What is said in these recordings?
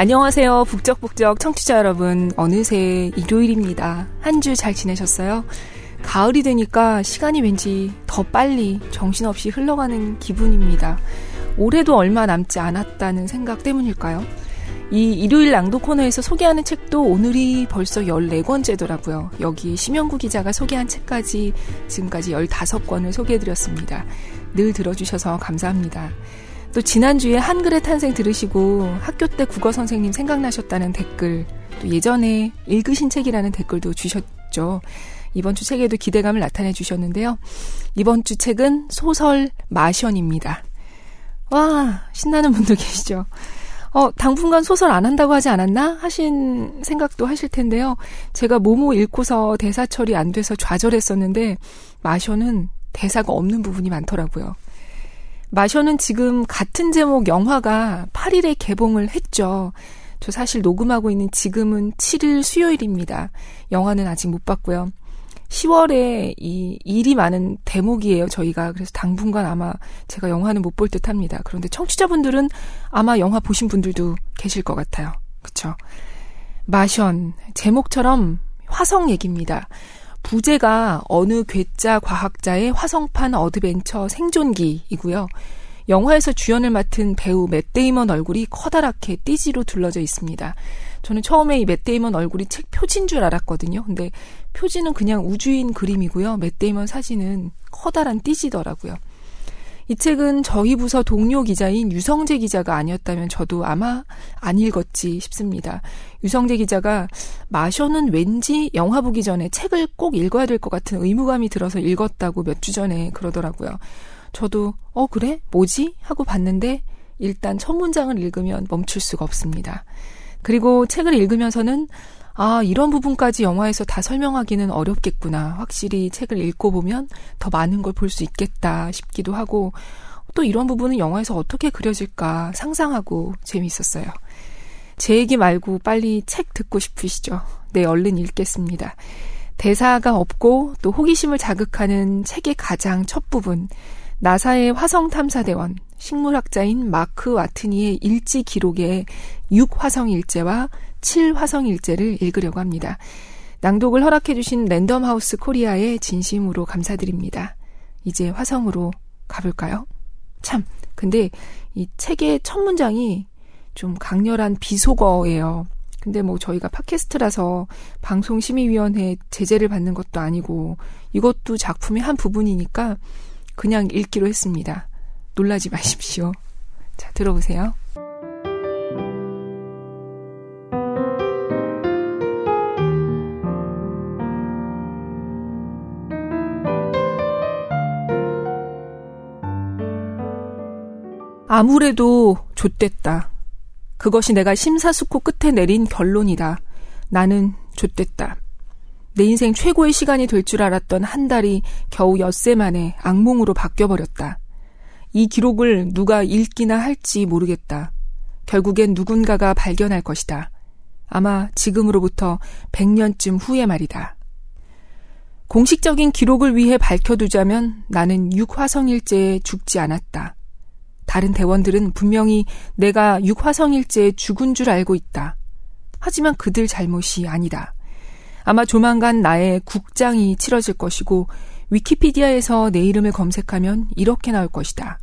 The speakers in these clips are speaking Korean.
안녕하세요. 북적북적 청취자 여러분. 어느새 일요일입니다. 한 주 잘 지내셨어요? 가을이 되니까 시간이 왠지 더 빨리 정신없이 흘러가는 기분입니다. 올해도 얼마 남지 않았다는 생각 때문일까요? 이 일요일 낭독 코너에서 소개하는 책도 오늘이 벌써 14권째더라고요. 여기 심영구 기자가 소개한 책까지 지금까지 15권을 소개해드렸습니다. 늘 들어주셔서 감사합니다. 또 지난주에 한글의 탄생 들으시고 학교 때 국어 선생님 생각나셨다는 댓글, 또 예전에 읽으신 책이라는 댓글도 주셨죠. 이번 주 책에도 기대감을 나타내 주셨는데요. 이번 주 책은 소설 마션입니다. 와, 신나는 분들 계시죠? 어, 당분간 소설 안 한다고 하지 않았나? 하신 생각도 하실 텐데요. 제가 모모 읽고서 대사 처리 안 돼서 좌절했었는데, 마션은 대사가 없는 부분이 많더라고요. 마션은 지금 같은 제목 영화가 8일에 개봉을 했죠. 저 사실 녹음하고 있는 지금은 7일 수요일입니다. 영화는 아직 못 봤고요. 10월에 이 일이 많은 대목이에요, 저희가. 그래서 당분간 아마 제가 영화는 못 볼 듯 합니다. 그런데 청취자분들은 아마 영화 보신 분들도 계실 것 같아요. 그쵸? 마션. 제목처럼 화성 얘기입니다. 부제가 어느 괴짜 과학자의 화성판 어드벤처 생존기이고요. 영화에서 주연을 맡은 배우 맷 데이먼 얼굴이 커다랗게 띠지로 둘러져 있습니다. 저는 처음에 이 맷 데이먼 얼굴이 책 표지인 줄 알았거든요. 근데 표지는 그냥 우주인 그림이고요. 맷 데이먼 사진은 커다란 띠지더라고요. 이 책은 저희 부서 동료 기자인 유성재 기자가 아니었다면 저도 아마 안 읽었지 싶습니다. 유성재 기자가 마셔는 왠지 영화 보기 전에 책을 꼭 읽어야 될 것 같은 의무감이 들어서 읽었다고 몇 주 전에 그러더라고요. 저도 어 그래? 뭐지? 하고 봤는데 일단 첫 문장을 읽으면 멈출 수가 없습니다. 그리고 책을 읽으면서는 아, 이런 부분까지 영화에서 다 설명하기는 어렵겠구나. 확실히 책을 읽고 보면 더 많은 걸 볼 수 있겠다 싶기도 하고, 또 이런 부분은 영화에서 어떻게 그려질까 상상하고 재밌었어요. 제 얘기 말고 빨리 책 듣고 싶으시죠? 네, 얼른 읽겠습니다. 대사가 없고 또 호기심을 자극하는 책의 가장 첫 부분, 나사의 화성 탐사대원, 식물학자인 마크 와트니의 일지 기록에 6화성 일제와 7화성 일제를 읽으려고 합니다. 낭독을 허락해주신 랜덤하우스 코리아에 진심으로 감사드립니다. 이제 화성으로 가볼까요? 참, 근데 이 책의 첫 문장이 좀 강렬한 비속어예요. 근데 뭐 저희가 팟캐스트라서 방송심의위원회 제재를 받는 것도 아니고 이것도 작품의 한 부분이니까 그냥 읽기로 했습니다. 놀라지 마십시오. 자, 들어보세요. 아무래도 좆됐다. 그것이 내가 심사숙고 끝에 내린 결론이다. 나는 좆됐다. 내 인생 최고의 시간이 될 줄 알았던 한 달이 겨우 엿새 만에 악몽으로 바뀌어버렸다. 이 기록을 누가 읽기나 할지 모르겠다. 결국엔 누군가가 발견할 것이다. 아마 지금으로부터 100년쯤 후의 말이다. 공식적인 기록을 위해 밝혀두자면 나는 육화성일제에 죽지 않았다. 다른 대원들은 분명히 내가 육화성일제에 죽은 줄 알고 있다. 하지만 그들 잘못이 아니다. 아마 조만간 나의 국장이 치러질 것이고 위키피디아에서 내 이름을 검색하면 이렇게 나올 것이다.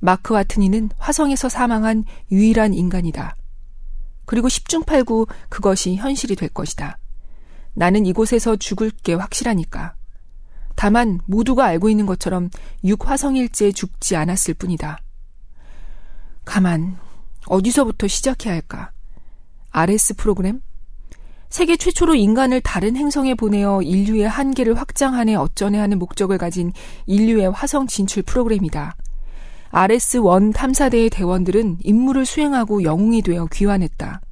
마크 와트니는 화성에서 사망한 유일한 인간이다. 그리고 10중 8구 그것이 현실이 될 것이다. 나는 이곳에서 죽을 게 확실하니까. 다만 모두가 알고 있는 것처럼 육화성일제에 죽지 않았을 뿐이다. 가만, 어디서부터 시작해야 할까? RS 프로그램? 세계 최초로 인간을 다른 행성에 보내어 인류의 한계를 확장하네 어쩌네 하는 목적을 가진 인류의 화성 진출 프로그램이다. RS-1 탐사대의 대원들은 임무를 수행하고 영웅이 되어 귀환했다.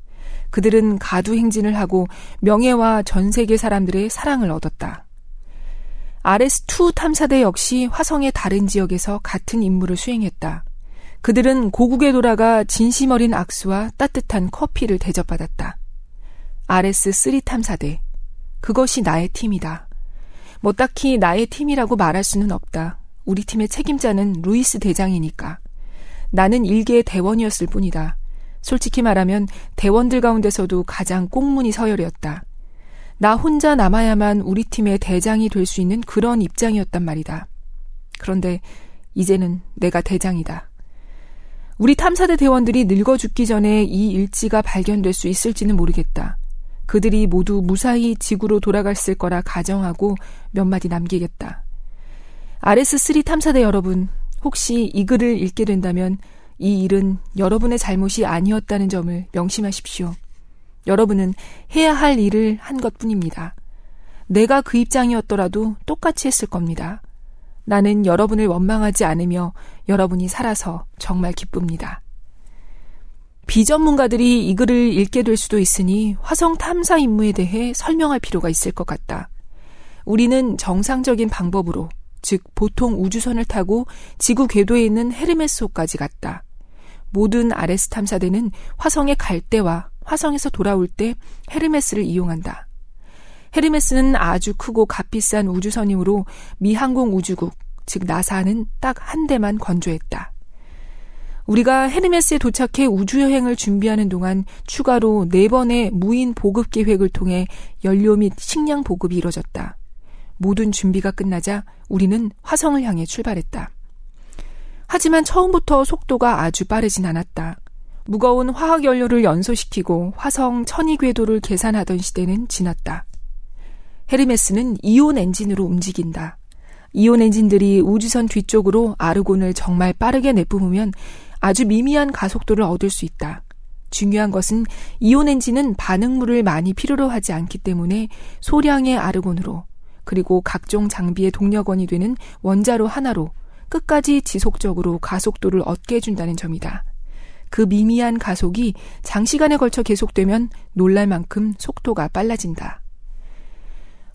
그들은 가두 행진을 하고 명예와 전 세계 사람들의 사랑을 얻었다. RS-2 탐사대 역시 화성의 다른 지역에서 같은 임무를 수행했다. 그들은 고국에 돌아가 진심 어린 악수와 따뜻한 커피를 대접받았다. RS3 탐사대. 그것이 나의 팀이다. 뭐 딱히 나의 팀이라고 말할 수는 없다. 우리 팀의 책임자는 루이스 대장이니까. 나는 일개의 대원이었을 뿐이다. 솔직히 말하면 대원들 가운데서도 가장 꽁문이 서열이었다. 나 혼자 남아야만 우리 팀의 대장이 될 수 있는 그런 입장이었단 말이다. 그런데 이제는 내가 대장이다. 우리 탐사대 대원들이 늙어 죽기 전에 이 일지가 발견될 수 있을지는 모르겠다. 그들이 모두 무사히 지구로 돌아갔을 거라 가정하고 몇 마디 남기겠다. RS3 탐사대 여러분, 혹시 이 글을 읽게 된다면 이 일은 여러분의 잘못이 아니었다는 점을 명심하십시오. 여러분은 해야 할 일을 한 것 뿐입니다. 내가 그 입장이었더라도 똑같이 했을 겁니다. 나는 여러분을 원망하지 않으며 여러분이 살아서 정말 기쁩니다. 비전문가들이 이 글을 읽게 될 수도 있으니 화성 탐사 임무에 대해 설명할 필요가 있을 것 같다. 우리는 정상적인 방법으로, 즉 보통 우주선을 타고 지구 궤도에 있는 헤르메스호까지 갔다. 모든 RS 탐사대는 화성에 갈 때와 화성에서 돌아올 때 헤르메스를 이용한다. 헤르메스는 아주 크고 값비싼 우주선이므로 미 항공 우주국, 즉 나사는 딱 한 대만 건조했다. 우리가 헤르메스에 도착해 우주여행을 준비하는 동안 추가로 네 번의 무인 보급 계획을 통해 연료 및 식량 보급이 이뤄졌다. 모든 준비가 끝나자 우리는 화성을 향해 출발했다. 하지만 처음부터 속도가 아주 빠르진 않았다. 무거운 화학 연료를 연소시키고 화성 천이 궤도를 계산하던 시대는 지났다. 헤르메스는 이온 엔진으로 움직인다. 이온 엔진들이 우주선 뒤쪽으로 아르곤을 정말 빠르게 내뿜으면 아주 미미한 가속도를 얻을 수 있다. 중요한 것은 이온 엔진은 반응물을 많이 필요로 하지 않기 때문에 소량의 아르곤으로 그리고 각종 장비의 동력원이 되는 원자로 하나로 끝까지 지속적으로 가속도를 얻게 해준다는 점이다. 그 미미한 가속이 장시간에 걸쳐 계속되면 놀랄 만큼 속도가 빨라진다.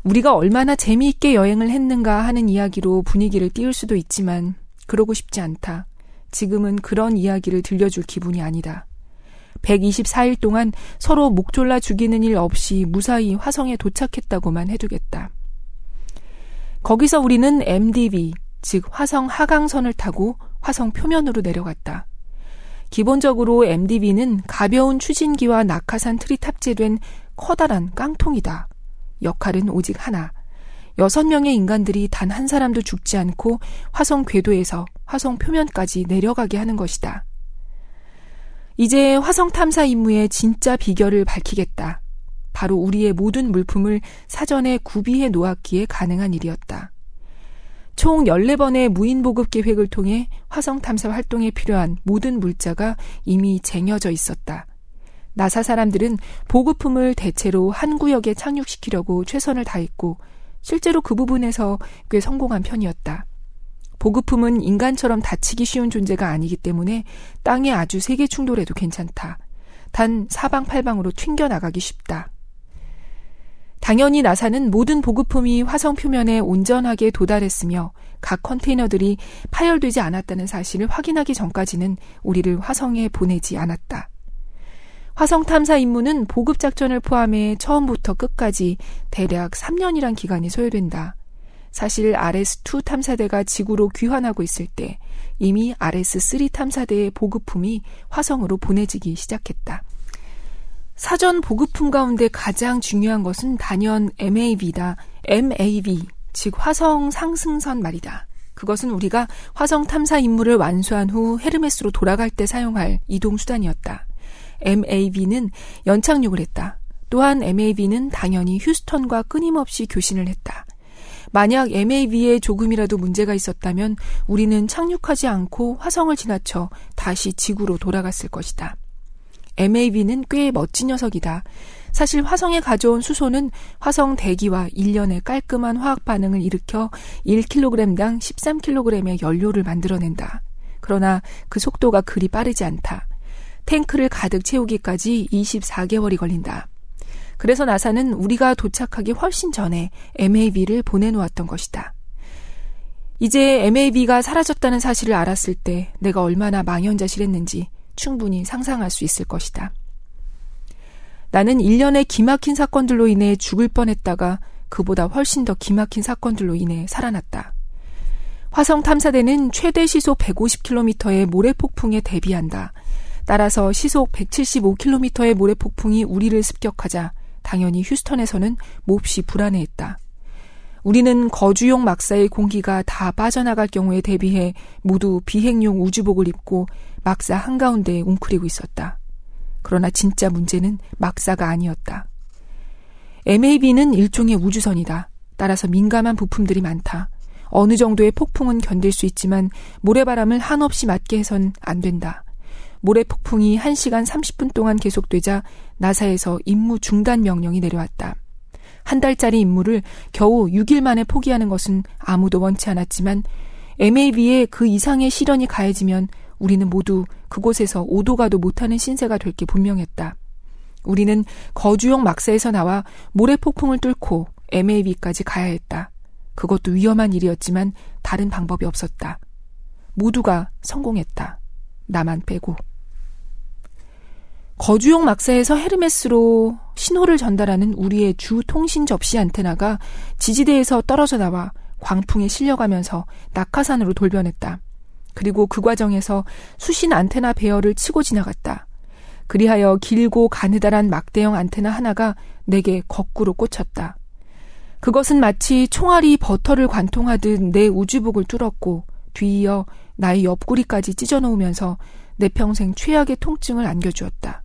우리가 얼마나 재미있게 여행을 했는가 하는 이야기로 분위기를 띄울 수도 있지만 그러고 싶지 않다. 지금은 그런 이야기를 들려줄 기분이 아니다. 124일 동안 서로 목 졸라 죽이는 일 없이 무사히 화성에 도착했다고만 해두겠다. 거기서 우리는 MDV, 즉 화성 하강선을 타고 화성 표면으로 내려갔다. 기본적으로 MDV는 가벼운 추진기와 낙하산 틀이 탑재된 커다란 깡통이다. 역할은 오직 하나. 여섯 명의 인간들이 단 한 사람도 죽지 않고 화성 궤도에서 화성 표면까지 내려가게 하는 것이다. 이제 화성 탐사 임무의 진짜 비결을 밝히겠다. 바로 우리의 모든 물품을 사전에 구비해 놓았기에 가능한 일이었다. 총 14번의 무인 보급 계획을 통해 화성 탐사 활동에 필요한 모든 물자가 이미 쟁여져 있었다. 나사 사람들은 보급품을 대체로 한 구역에 착륙시키려고 최선을 다했고 실제로 그 부분에서 꽤 성공한 편이었다. 보급품은 인간처럼 다치기 쉬운 존재가 아니기 때문에 땅에 아주 세게 충돌해도 괜찮다. 단 사방팔방으로 튕겨나가기 쉽다. 당연히 나사는 모든 보급품이 화성 표면에 온전하게 도달했으며 각 컨테이너들이 파열되지 않았다는 사실을 확인하기 전까지는 우리를 화성에 보내지 않았다. 화성 탐사 임무는 보급 작전을 포함해 처음부터 끝까지 대략 3년이란 기간이 소요된다. 사실 RS2 탐사대가 지구로 귀환하고 있을 때 이미 RS3 탐사대의 보급품이 화성으로 보내지기 시작했다. 사전 보급품 가운데 가장 중요한 것은 단연 MAV다. MAV, 즉 화성 상승선 말이다. 그것은 우리가 화성 탐사 임무를 완수한 후 헤르메스로 돌아갈 때 사용할 이동 수단이었다. MAV는 연착륙을 했다. 또한 MAV는 당연히 휴스턴과 끊임없이 교신을 했다. 만약 MAV에 조금이라도 문제가 있었다면 우리는 착륙하지 않고 화성을 지나쳐 다시 지구로 돌아갔을 것이다. MAV는 꽤 멋진 녀석이다. 사실 화성에 가져온 수소는 화성 대기와 1년의 깔끔한 화학 반응을 일으켜 1kg당 13kg의 연료를 만들어낸다. 그러나 그 속도가 그리 빠르지 않다. 탱크를 가득 채우기까지 24개월이 걸린다. 그래서 나사는 우리가 도착하기 훨씬 전에 MAV를 보내놓았던 것이다. 이제 MAV가 사라졌다는 사실을 알았을 때 내가 얼마나 망연자실했는지 충분히 상상할 수 있을 것이다. 나는 1년의 기막힌 사건들로 인해 죽을 뻔했다가 그보다 훨씬 더 기막힌 사건들로 인해 살아났다. 화성 탐사대는 최대 시속 150km의 모래폭풍에 대비한다. 따라서 시속 175km의 모래폭풍이 우리를 습격하자 당연히 휴스턴에서는 몹시 불안해했다. 우리는 거주용 막사의 공기가 다 빠져나갈 경우에 대비해 모두 비행용 우주복을 입고 막사 한가운데에 웅크리고 있었다. 그러나 진짜 문제는 막사가 아니었다. MAB는 일종의 우주선이다. 따라서 민감한 부품들이 많다. 어느 정도의 폭풍은 견딜 수 있지만 모래바람을 한없이 맞게 해선 안 된다. 모래 폭풍이 1시간 30분 동안 계속되자 나사에서 임무 중단 명령이 내려왔다. 한 달짜리 임무를 겨우 6일 만에 포기하는 것은 아무도 원치 않았지만 MAB에 그 이상의 시련이 가해지면 우리는 모두 그곳에서 오도 가도 못하는 신세가 될 게 분명했다. 우리는 거주용 막사에서 나와 모래폭풍을 뚫고 MAB까지 가야 했다. 그것도 위험한 일이었지만 다른 방법이 없었다. 모두가 성공했다. 나만 빼고. 거주용 막사에서 헤르메스로 신호를 전달하는 우리의 주 통신 접시 안테나가 지지대에서 떨어져 나와 광풍에 실려가면서 낙하산으로 돌변했다. 그리고 그 과정에서 수신 안테나 배열을 치고 지나갔다. 그리하여 길고 가느다란 막대형 안테나 하나가 내게 거꾸로 꽂혔다. 그것은 마치 총알이 버터를 관통하듯 내 우주복을 뚫었고 뒤이어 나의 옆구리까지 찢어놓으면서 내 평생 최악의 통증을 안겨주었다.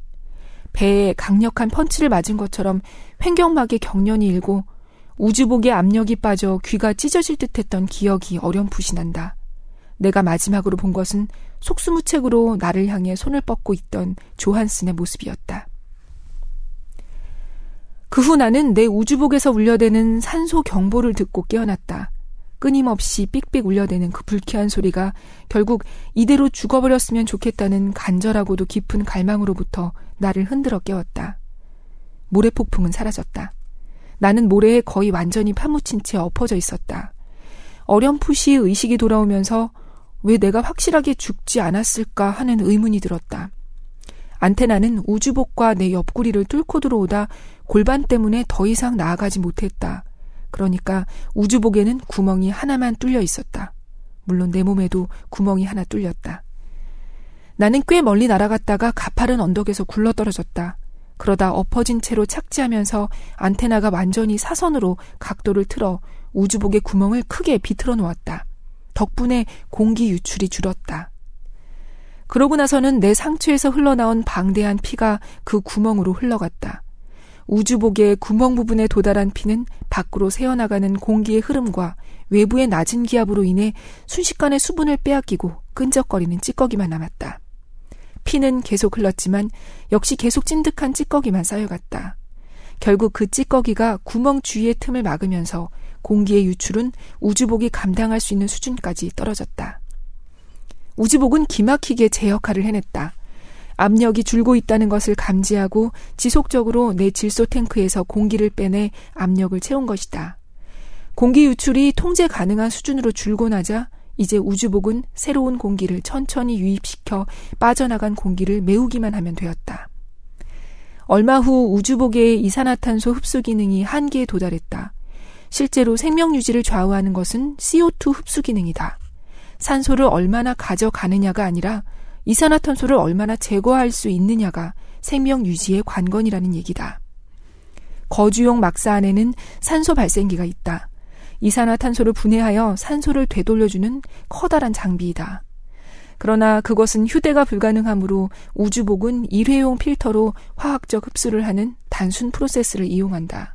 배에 강력한 펀치를 맞은 것처럼 횡격막에 경련이 일고 우주복에 압력이 빠져 귀가 찢어질 듯했던 기억이 어렴풋이 난다. 내가 마지막으로 본 것은 속수무책으로 나를 향해 손을 뻗고 있던 조한슨의 모습이었다. 그 후 나는 내 우주복에서 울려대는 산소 경보를 듣고 깨어났다. 끊임없이 삑삑 울려대는 그 불쾌한 소리가 결국 이대로 죽어버렸으면 좋겠다는 간절하고도 깊은 갈망으로부터 나를 흔들어 깨웠다. 모래폭풍은 사라졌다. 나는 모래에 거의 완전히 파묻힌 채 엎어져 있었다. 어렴풋이 의식이 돌아오면서 왜 내가 확실하게 죽지 않았을까 하는 의문이 들었다. 안테나는 우주복과 내 옆구리를 뚫고 들어오다 골반 때문에 더 이상 나아가지 못했다. 그러니까 우주복에는 구멍이 하나만 뚫려 있었다. 물론 내 몸에도 구멍이 하나 뚫렸다. 나는 꽤 멀리 날아갔다가 가파른 언덕에서 굴러떨어졌다. 그러다 엎어진 채로 착지하면서 안테나가 완전히 사선으로 각도를 틀어 우주복의 구멍을 크게 비틀어 놓았다. 덕분에 공기 유출이 줄었다. 그러고 나서는 내 상처에서 흘러나온 방대한 피가 그 구멍으로 흘러갔다. 우주복의 구멍 부분에 도달한 피는 밖으로 새어나가는 공기의 흐름과 외부의 낮은 기압으로 인해 순식간에 수분을 빼앗기고 끈적거리는 찌꺼기만 남았다. 피는 계속 흘렀지만 역시 계속 찐득한 찌꺼기만 쌓여갔다. 결국 그 찌꺼기가 구멍 주위의 틈을 막으면서 공기의 유출은 우주복이 감당할 수 있는 수준까지 떨어졌다. 우주복은 기막히게 제 역할을 해냈다. 압력이 줄고 있다는 것을 감지하고 지속적으로 내 질소 탱크에서 공기를 빼내 압력을 채운 것이다. 공기 유출이 통제 가능한 수준으로 줄고 나자 이제 우주복은 새로운 공기를 천천히 유입시켜 빠져나간 공기를 메우기만 하면 되었다. 얼마 후 우주복의 이산화탄소 흡수 기능이 한계에 도달했다. 실제로 생명 유지를 좌우하는 것은 CO2 흡수 기능이다. 산소를 얼마나 가져가느냐가 아니라 이산화탄소를 얼마나 제거할 수 있느냐가 생명 유지의 관건이라는 얘기다. 거주용 막사 안에는 산소 발생기가 있다. 이산화탄소를 분해하여 산소를 되돌려주는 커다란 장비이다. 그러나 그것은 휴대가 불가능하므로 우주복은 일회용 필터로 화학적 흡수를 하는 단순 프로세스를 이용한다.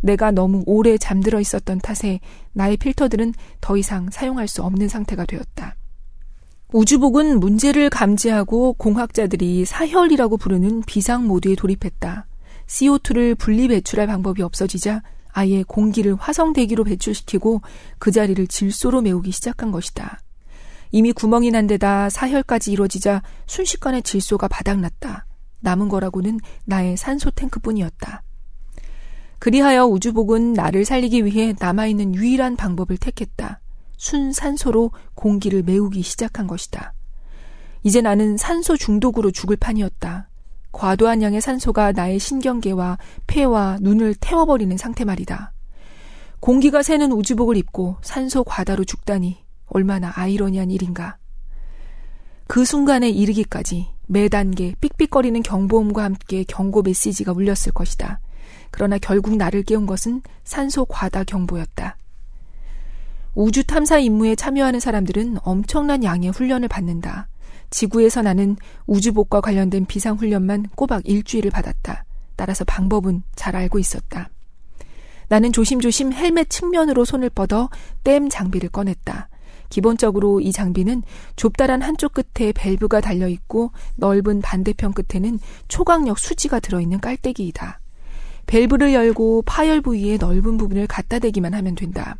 내가 너무 오래 잠들어 있었던 탓에 나의 필터들은 더 이상 사용할 수 없는 상태가 되었다. 우주복은 문제를 감지하고 공학자들이 사혈이라고 부르는 비상 모드에 돌입했다. CO2를 분리 배출할 방법이 없어지자 아예 공기를 화성 대기로 배출시키고 그 자리를 질소로 메우기 시작한 것이다. 이미 구멍이 난 데다 사혈까지 이루어지자 순식간에 질소가 바닥났다. 남은 거라고는 나의 산소 탱크뿐이었다. 그리하여 우주복은 나를 살리기 위해 남아있는 유일한 방법을 택했다. 순산소로 공기를 메우기 시작한 것이다. 이제 나는 산소 중독으로 죽을 판이었다. 과도한 양의 산소가 나의 신경계와 폐와 눈을 태워버리는 상태 말이다. 공기가 새는 우주복을 입고 산소 과다로 죽다니 얼마나 아이러니한 일인가. 그 순간에 이르기까지 매 단계 삑삑거리는 경보음과 함께 경고 메시지가 울렸을 것이다. 그러나 결국 나를 깨운 것은 산소 과다 경보였다. 우주 탐사 임무에 참여하는 사람들은 엄청난 양의 훈련을 받는다. 지구에서 나는 우주복과 관련된 비상훈련만 꼬박 일주일을 받았다. 따라서 방법은 잘 알고 있었다. 나는 조심조심 헬멧 측면으로 손을 뻗어 댐 장비를 꺼냈다. 기본적으로 이 장비는 좁다란 한쪽 끝에 밸브가 달려 있고 넓은 반대편 끝에는 초강력 수지가 들어있는 깔때기이다. 밸브를 열고 파열 부위의 넓은 부분을 갖다 대기만 하면 된다.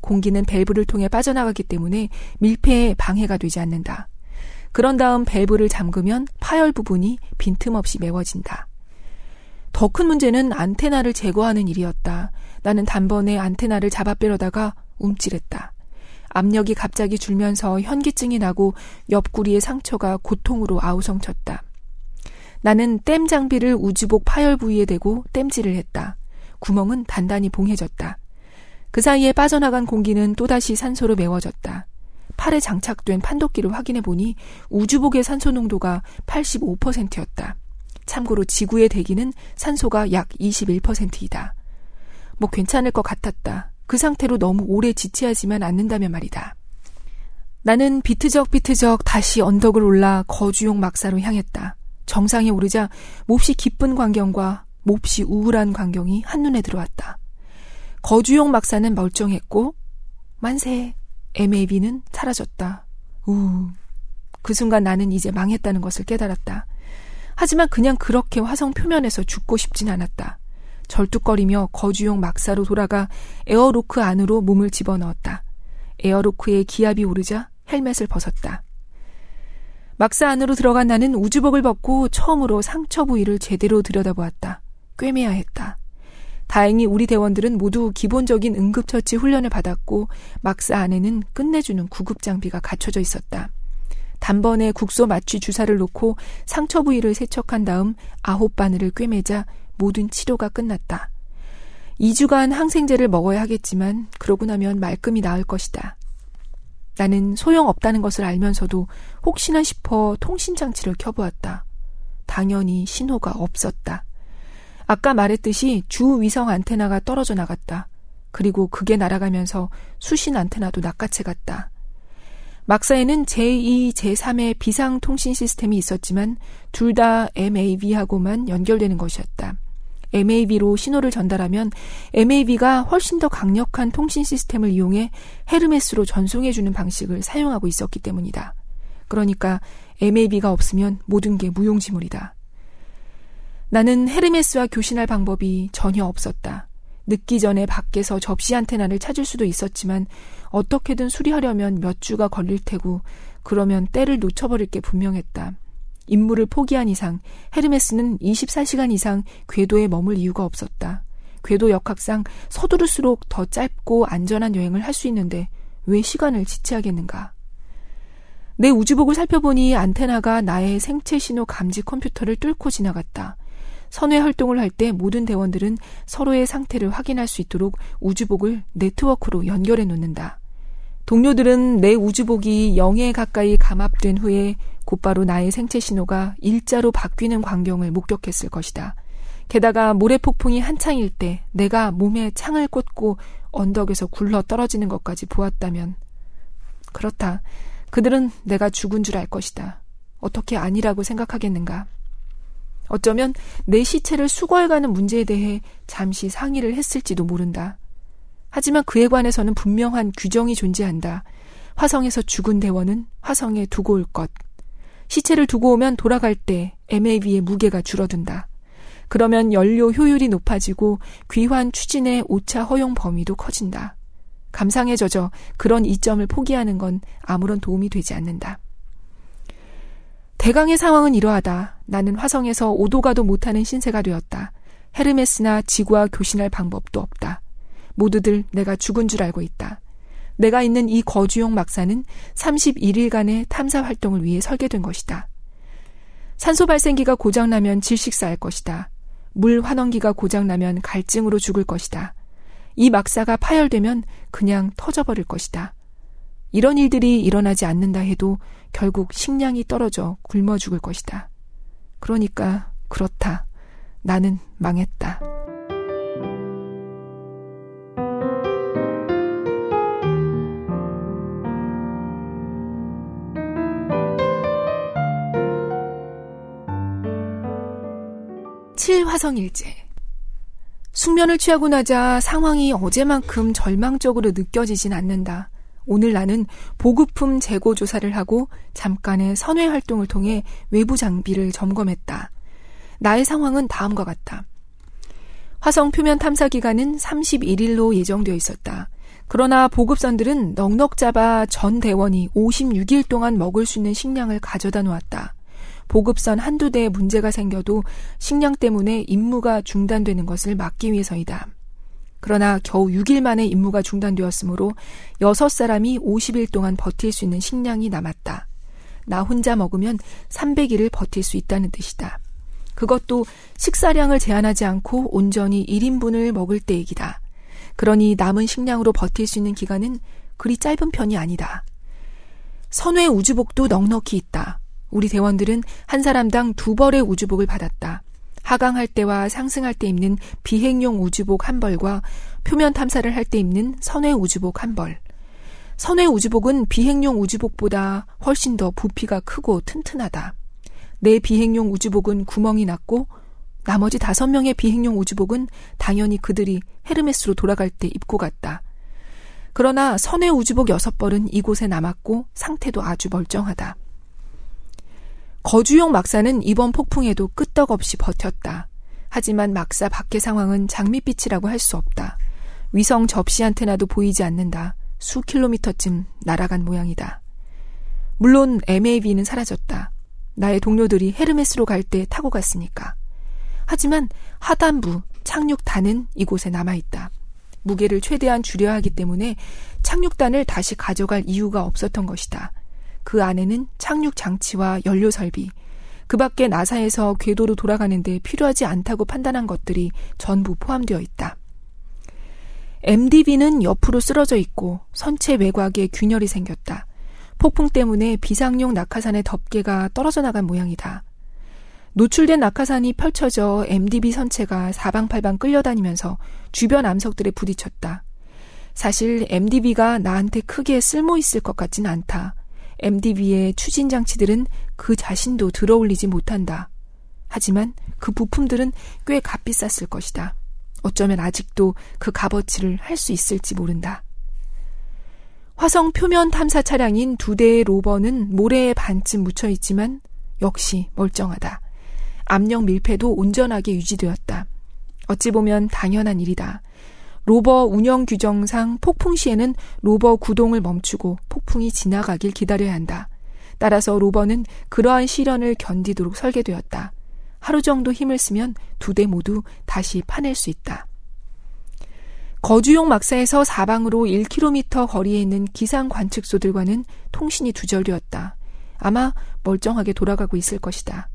공기는 밸브를 통해 빠져나가기 때문에 밀폐에 방해가 되지 않는다. 그런 다음 밸브를 잠그면 파열 부분이 빈틈없이 메워진다. 더 큰 문제는 안테나를 제거하는 일이었다. 나는 단번에 안테나를 잡아 빼려다가 움찔했다. 압력이 갑자기 줄면서 현기증이 나고 옆구리의 상처가 고통으로 아우성쳤다. 나는 댐 장비를 우주복 파열 부위에 대고 땜질을 했다. 구멍은 단단히 봉해졌다. 그 사이에 빠져나간 공기는 또다시 산소로 메워졌다. 팔에 장착된 판독기를 확인해 보니 우주복의 산소 농도가 85%였다. 참고로 지구의 대기는 산소가 약 21%이다. 뭐 괜찮을 것 같았다. 그 상태로 너무 오래 지체하지만 않는다면 말이다. 나는 비트적 비트적 다시 언덕을 올라 거주용 막사로 향했다. 정상에 오르자 몹시 기쁜 광경과 몹시 우울한 광경이 한눈에 들어왔다. 거주용 막사는 멀쩡했고 만세 MAB는 사라졌다. 우. 그 순간 나는 이제 망했다는 것을 깨달았다. 하지만 그냥 그렇게 화성 표면에서 죽고 싶진 않았다. 절뚝거리며 거주용 막사로 돌아가 에어로크 안으로 몸을 집어넣었다. 에어로크에 기압이 오르자 헬멧을 벗었다. 막사 안으로 들어간 나는 우주복을 벗고 처음으로 상처 부위를 제대로 들여다보았다. 꿰매야 했다. 다행히 우리 대원들은 모두 기본적인 응급처치 훈련을 받았고 막사 안에는 끝내주는 구급 장비가 갖춰져 있었다. 단번에 국소 마취 주사를 놓고 상처 부위를 세척한 다음 아홉 바늘을 꿰매자 모든 치료가 끝났다. 2주간 항생제를 먹어야 하겠지만 그러고 나면 말끔히 나을 것이다. 나는 소용없다는 것을 알면서도 혹시나 싶어 통신 장치를 켜보았다. 당연히 신호가 없었다. 아까 말했듯이 주 위성 안테나가 떨어져 나갔다. 그리고 그게 날아가면서 수신 안테나도 낚아채 갔다. 막사에는 제2, 제3의 비상 통신 시스템이 있었지만 둘 다 MAV하고만 연결되는 것이었다. MAV로 신호를 전달하면 MAV가 훨씬 더 강력한 통신 시스템을 이용해 헤르메스로 전송해주는 방식을 사용하고 있었기 때문이다. 그러니까 MAV가 없으면 모든 게 무용지물이다. 나는 헤르메스와 교신할 방법이 전혀 없었다. 늦기 전에 밖에서 접시 안테나를 찾을 수도 있었지만 어떻게든 수리하려면 몇 주가 걸릴 테고 그러면 때를 놓쳐버릴 게 분명했다. 임무를 포기한 이상 헤르메스는 24시간 이상 궤도에 머물 이유가 없었다. 궤도 역학상 서두를수록 더 짧고 안전한 여행을 할 수 있는데 왜 시간을 지체하겠는가? 내 우주복을 살펴보니 안테나가 나의 생체 신호 감지 컴퓨터를 뚫고 지나갔다. 선회 활동을 할 때 모든 대원들은 서로의 상태를 확인할 수 있도록 우주복을 네트워크로 연결해 놓는다. 동료들은 내 우주복이 0에 가까이 감압된 후에 곧바로 나의 생체 신호가 일자로 바뀌는 광경을 목격했을 것이다. 게다가 모래폭풍이 한창일 때 내가 몸에 창을 꽂고 언덕에서 굴러 떨어지는 것까지 보았다면 그렇다. 그들은 내가 죽은 줄 알 것이다. 어떻게 아니라고 생각하겠는가? 어쩌면 내 시체를 수거해가는 문제에 대해 잠시 상의를 했을지도 모른다. 하지만 그에 관해서는 분명한 규정이 존재한다. 화성에서 죽은 대원은 화성에 두고 올 것. 시체를 두고 오면 돌아갈 때 MAV의 무게가 줄어든다. 그러면 연료 효율이 높아지고 귀환 추진의 오차 허용 범위도 커진다. 감상에 젖어 그런 이점을 포기하는 건 아무런 도움이 되지 않는다. 대강의 상황은 이러하다. 나는 화성에서 오도 가도 못하는 신세가 되었다. 헤르메스나 지구와 교신할 방법도 없다. 모두들 내가 죽은 줄 알고 있다. 내가 있는 이 거주용 막사는 31일간의 탐사 활동을 위해 설계된 것이다. 산소 발생기가 고장나면 질식사할 것이다. 물 환원기가 고장나면 갈증으로 죽을 것이다. 이 막사가 파열되면 그냥 터져버릴 것이다. 이런 일들이 일어나지 않는다 해도 결국 식량이 떨어져 굶어 죽을 것이다. 그러니까 그렇다. 나는 망했다. 칠화성일제 숙면을 취하고 나자 상황이 어제만큼 절망적으로 느껴지진 않는다. 오늘 나는 보급품 재고 조사를 하고 잠깐의 선회 활동을 통해 외부 장비를 점검했다. 나의 상황은 다음과 같다. 화성 표면 탐사 기간은 31일로 예정되어 있었다. 그러나 보급선들은 넉넉 잡아 전 대원이 56일 동안 먹을 수 있는 식량을 가져다 놓았다. 보급선 한두 대에 문제가 생겨도 식량 때문에 임무가 중단되는 것을 막기 위해서이다. 그러나 겨우 6일 만에 임무가 중단되었으므로 6사람이 50일 동안 버틸 수 있는 식량이 남았다. 나 혼자 먹으면 300일을 버틸 수 있다는 뜻이다. 그것도 식사량을 제한하지 않고 온전히 1인분을 먹을 때 얘기다. 그러니 남은 식량으로 버틸 수 있는 기간은 그리 짧은 편이 아니다. 선외 우주복도 넉넉히 있다. 우리 대원들은 한 사람당 두 벌의 우주복을 받았다. 하강할 때와 상승할 때 입는 비행용 우주복 한 벌과 표면 탐사를 할 때 입는 선외 우주복 한 벌. 선외 우주복은 비행용 우주복보다 훨씬 더 부피가 크고 튼튼하다. 내 비행용 우주복은 구멍이 났고 나머지 다섯 명의 비행용 우주복은 당연히 그들이 헤르메스로 돌아갈 때 입고 갔다. 그러나 선외 우주복 여섯 벌은 이곳에 남았고 상태도 아주 멀쩡하다. 거주용 막사는 이번 폭풍에도 끄떡없이 버텼다. 하지만 막사 밖의 상황은 장밋빛이라고 할 수 없다. 위성 접시 안테나도 보이지 않는다. 수 킬로미터쯤 날아간 모양이다. 물론 MAV는 사라졌다. 나의 동료들이 헤르메스로 갈 때 타고 갔으니까. 하지만 하단부, 착륙단은 이곳에 남아있다. 무게를 최대한 줄여야 하기 때문에 착륙단을 다시 가져갈 이유가 없었던 것이다. 그 안에는 착륙 장치와 연료 설비, 그 밖에 나사에서 궤도로 돌아가는데 필요하지 않다고 판단한 것들이 전부 포함되어 있다. MDB는 옆으로 쓰러져 있고 선체 외곽에 균열이 생겼다. 폭풍 때문에 비상용 낙하산의 덮개가 떨어져 나간 모양이다. 노출된 낙하산이 펼쳐져 MDB 선체가 사방팔방 끌려다니면서 주변 암석들에 부딪혔다. 사실 MDB가 나한테 크게 쓸모 있을 것 같진 않다. MDB의 추진 장치들은 그 자신도 들어올리지 못한다. 하지만 그 부품들은 꽤 값비쌌을 것이다. 어쩌면 아직도 그 값어치를 할 수 있을지 모른다. 화성 표면 탐사 차량인 두 대의 로버는 모래에 반쯤 묻혀 있지만 역시 멀쩡하다. 압력 밀폐도 온전하게 유지되었다. 어찌 보면 당연한 일이다. 로버 운영 규정상 폭풍 시에는 로버 구동을 멈추고 폭풍이 지나가길 기다려야 한다. 따라서 로버는 그러한 시련을 견디도록 설계되었다. 하루 정도 힘을 쓰면 두 대 모두 다시 파낼 수 있다. 거주용 막사에서 사방으로 1km 거리에 있는 기상 관측소들과는 통신이 두절되었다. 아마 멀쩡하게 돌아가고 있을 것이다.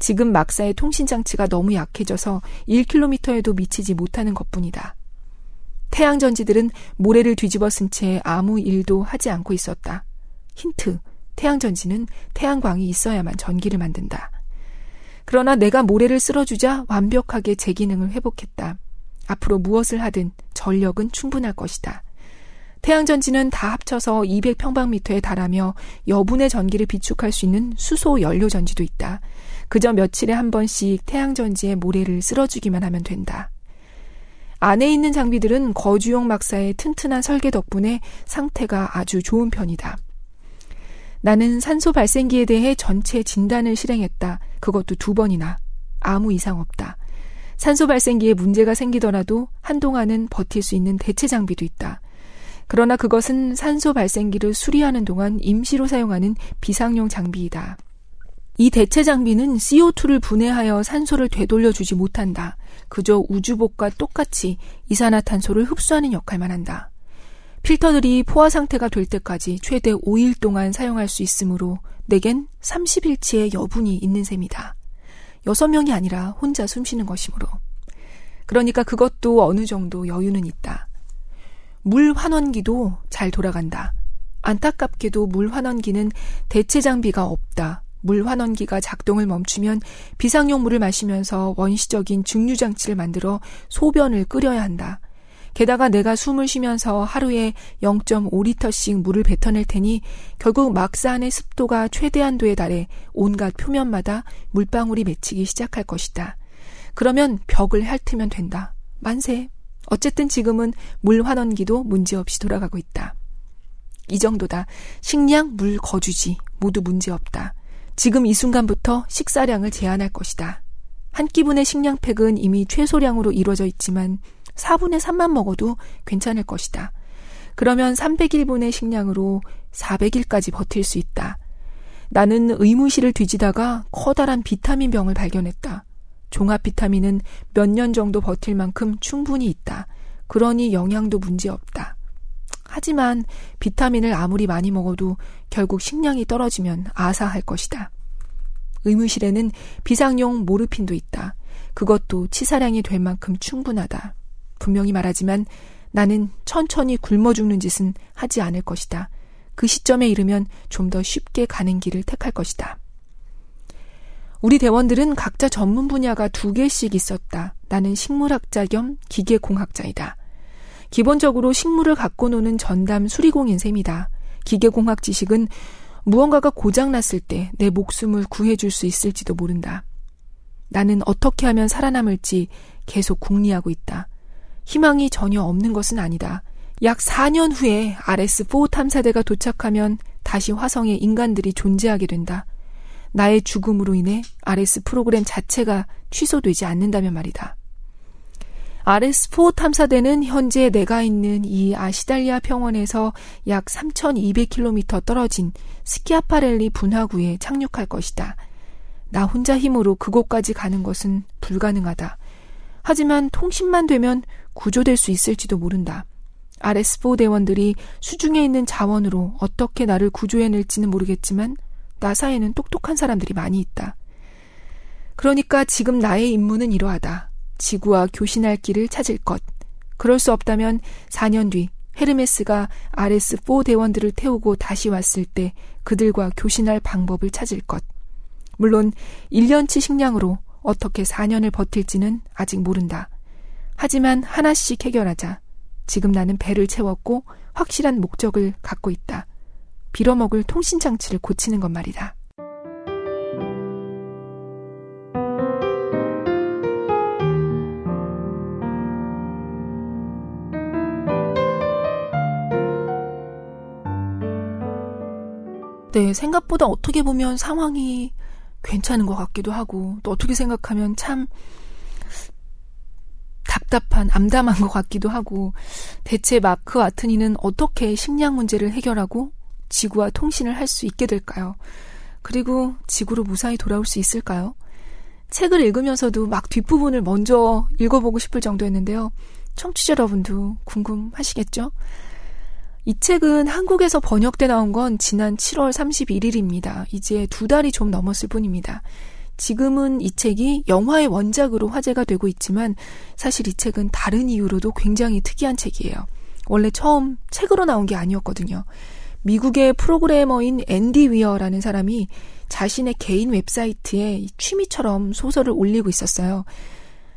지금 막사의 통신 장치가 너무 약해져서 1km에도 미치지 못하는 것뿐이다. 태양 전지들은 모래를 뒤집어 쓴 채 아무 일도 하지 않고 있었다. 힌트. 태양 전지는 태양광이 있어야만 전기를 만든다. 그러나 내가 모래를 쓸어주자 완벽하게 제 기능을 회복했다. 앞으로 무엇을 하든 전력은 충분할 것이다. 태양전지는 다 합쳐서 200평방미터에 달하며 여분의 전기를 비축할 수 있는 수소 연료 전지도 있다. 그저 며칠에 한 번씩 태양전지에 모래를 쓸어주기만 하면 된다. 안에 있는 장비들은 거주용 막사의 튼튼한 설계 덕분에 상태가 아주 좋은 편이다. 나는 산소 발생기에 대해 전체 진단을 실행했다. 그것도 두 번이나. 아무 이상 없다. 산소 발생기에 문제가 생기더라도 한동안은 버틸 수 있는 대체 장비도 있다. 그러나 그것은 산소 발생기를 수리하는 동안 임시로 사용하는 비상용 장비이다. 이 대체 장비는 CO2를 분해하여 산소를 되돌려 주지 못한다. 그저 우주복과 똑같이 이산화탄소를 흡수하는 역할만 한다. 필터들이 포화 상태가 될 때까지 최대 5일 동안 사용할 수 있으므로 내겐 30일치의 여분이 있는 셈이다. 6명이 아니라 혼자 숨 쉬는 것이므로. 그러니까 그것도 어느 정도 여유는 있다. 물 환원기도 잘 돌아간다. 안타깝게도 물 환원기는 대체 장비가 없다. 물 환원기가 작동을 멈추면 비상용 물을 마시면서 원시적인 증류 장치를 만들어 소변을 끓여야 한다. 게다가 내가 숨을 쉬면서 하루에 0.5리터씩 물을 뱉어낼 테니 결국 막사 안의 습도가 최대한도에 달해 온갖 표면마다 물방울이 맺히기 시작할 것이다. 그러면 벽을 핥으면 된다. 만세. 어쨌든 지금은 물 환원기도 문제없이 돌아가고 있다. 이 정도다. 식량, 물, 거주지 모두 문제없다. 지금 이 순간부터 식사량을 제한할 것이다. 한 끼분의 식량팩은 이미 최소량으로 이루어져 있지만 4분의 3만 먹어도 괜찮을 것이다. 그러면 300일분의 식량으로 400일까지 버틸 수 있다. 나는 의무실을 뒤지다가 커다란 비타민 병을 발견했다. 종합 비타민은 몇 년 정도 버틸 만큼 충분히 있다. 그러니 영양도 문제 없다. 하지만 비타민을 아무리 많이 먹어도 결국 식량이 떨어지면 아사할 것이다. 의무실에는 비상용 모르핀도 있다. 그것도 치사량이 될 만큼 충분하다. 분명히 말하지만 나는 천천히 굶어 죽는 짓은 하지 않을 것이다. 그 시점에 이르면 좀 더 쉽게 가는 길을 택할 것이다. 우리 대원들은 각자 전문 분야가 두 개씩 있었다. 나는 식물학자 겸 기계공학자이다. 기본적으로 식물을 갖고 노는 전담 수리공인 셈이다. 기계공학 지식은 무언가가 고장났을 때 내 목숨을 구해줄 수 있을지도 모른다. 나는 어떻게 하면 살아남을지 계속 궁리하고 있다. 희망이 전혀 없는 것은 아니다. 약 4년 후에 RS-4 탐사대가 도착하면 다시 화성에 인간들이 존재하게 된다. 나의 죽음으로 인해 RS 프로그램 자체가 취소되지 않는다면 말이다. RS-4 탐사대는 현재 내가 있는 이 아시달리아 평원에서 약 3,200km 떨어진 스키아파렐리 분화구에 착륙할 것이다. 나 혼자 힘으로 그곳까지 가는 것은 불가능하다. 하지만 통신만 되면 구조될 수 있을지도 모른다. RS4 대원들이 수중에 있는 자원으로 어떻게 나를 구조해낼지는 모르겠지만 나사에는 똑똑한 사람들이 많이 있다. 그러니까 지금 나의 임무는 이러하다. 지구와 교신할 길을 찾을 것. 그럴 수 없다면 4년 뒤 헤르메스가 RS4 대원들을 태우고 다시 왔을 때 그들과 교신할 방법을 찾을 것. 물론 1년치 식량으로 어떻게 4년을 버틸지는 아직 모른다. 하지만 하나씩 해결하자. 지금 나는 배를 채웠고 확실한 목적을 갖고 있다. 빌어먹을 통신장치를 고치는 것 말이다. 네, 생각보다 어떻게 보면 상황이 괜찮은 것 같기도 하고, 또 어떻게 생각하면 참 답답한, 암담한 것 같기도 하고, 대체 마크 와트니는 어떻게 식량 문제를 해결하고 지구와 통신을 할 수 있게 될까요? 그리고 지구로 무사히 돌아올 수 있을까요? 책을 읽으면서도 막 뒷부분을 먼저 읽어보고 싶을 정도였는데요. 청취자 여러분도 궁금하시겠죠? 이 책은 한국에서 번역돼 나온 건 지난 7월 31일입니다. 이제 두 달이 좀 넘었을 뿐입니다. 지금은 이 책이 영화의 원작으로 화제가 되고 있지만 사실 이 책은 다른 이유로도 굉장히 특이한 책이에요. 원래 처음 책으로 나온 게 아니었거든요. 미국의 프로그래머인 앤디 위어라는 사람이 자신의 개인 웹사이트에 취미처럼 소설을 올리고 있었어요.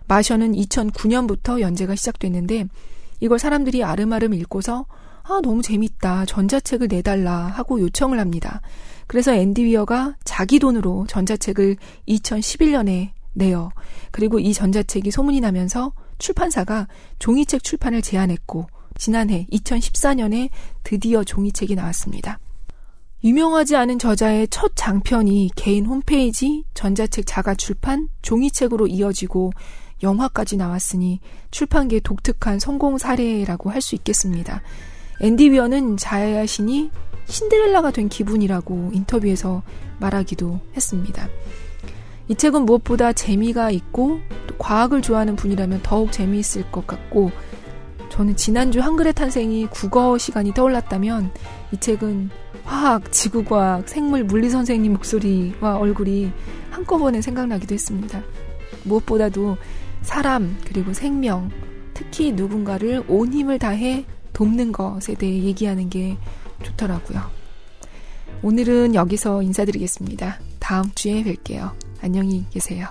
마셔는 2009년부터 연재가 시작됐는데 이걸 사람들이 아름아름 읽고서 아, 너무 재밌다. 전자책을 내달라 하고 요청을 합니다. 그래서 앤디 위어가 자기 돈으로 전자책을 2011년에 내요. 그리고 이 전자책이 소문이 나면서 출판사가 종이책 출판을 제안했고 지난해 2014년에 드디어 종이책이 나왔습니다. 유명하지 않은 저자의 첫 장편이 개인 홈페이지, 전자책 자가 출판, 종이책으로 이어지고 영화까지 나왔으니 출판계 독특한 성공 사례라고 할 수 있겠습니다. 앤디 위어는 자신이 신데렐라가 된 기분이라고 인터뷰에서 말하기도 했습니다. 이 책은 무엇보다 재미가 있고 또 과학을 좋아하는 분이라면 더욱 재미있을 것 같고 저는 지난주 한글의 탄생이 국어 시간이 떠올랐다면 이 책은 화학, 지구과학, 생물, 물리 선생님 목소리와 얼굴이 한꺼번에 생각나기도 했습니다. 무엇보다도 사람, 그리고 생명, 특히 누군가를 온 힘을 다해 돕는 것에 대해 얘기하는 게 좋더라고요. 오늘은 여기서 인사드리겠습니다. 다음 주에 뵐게요. 안녕히 계세요.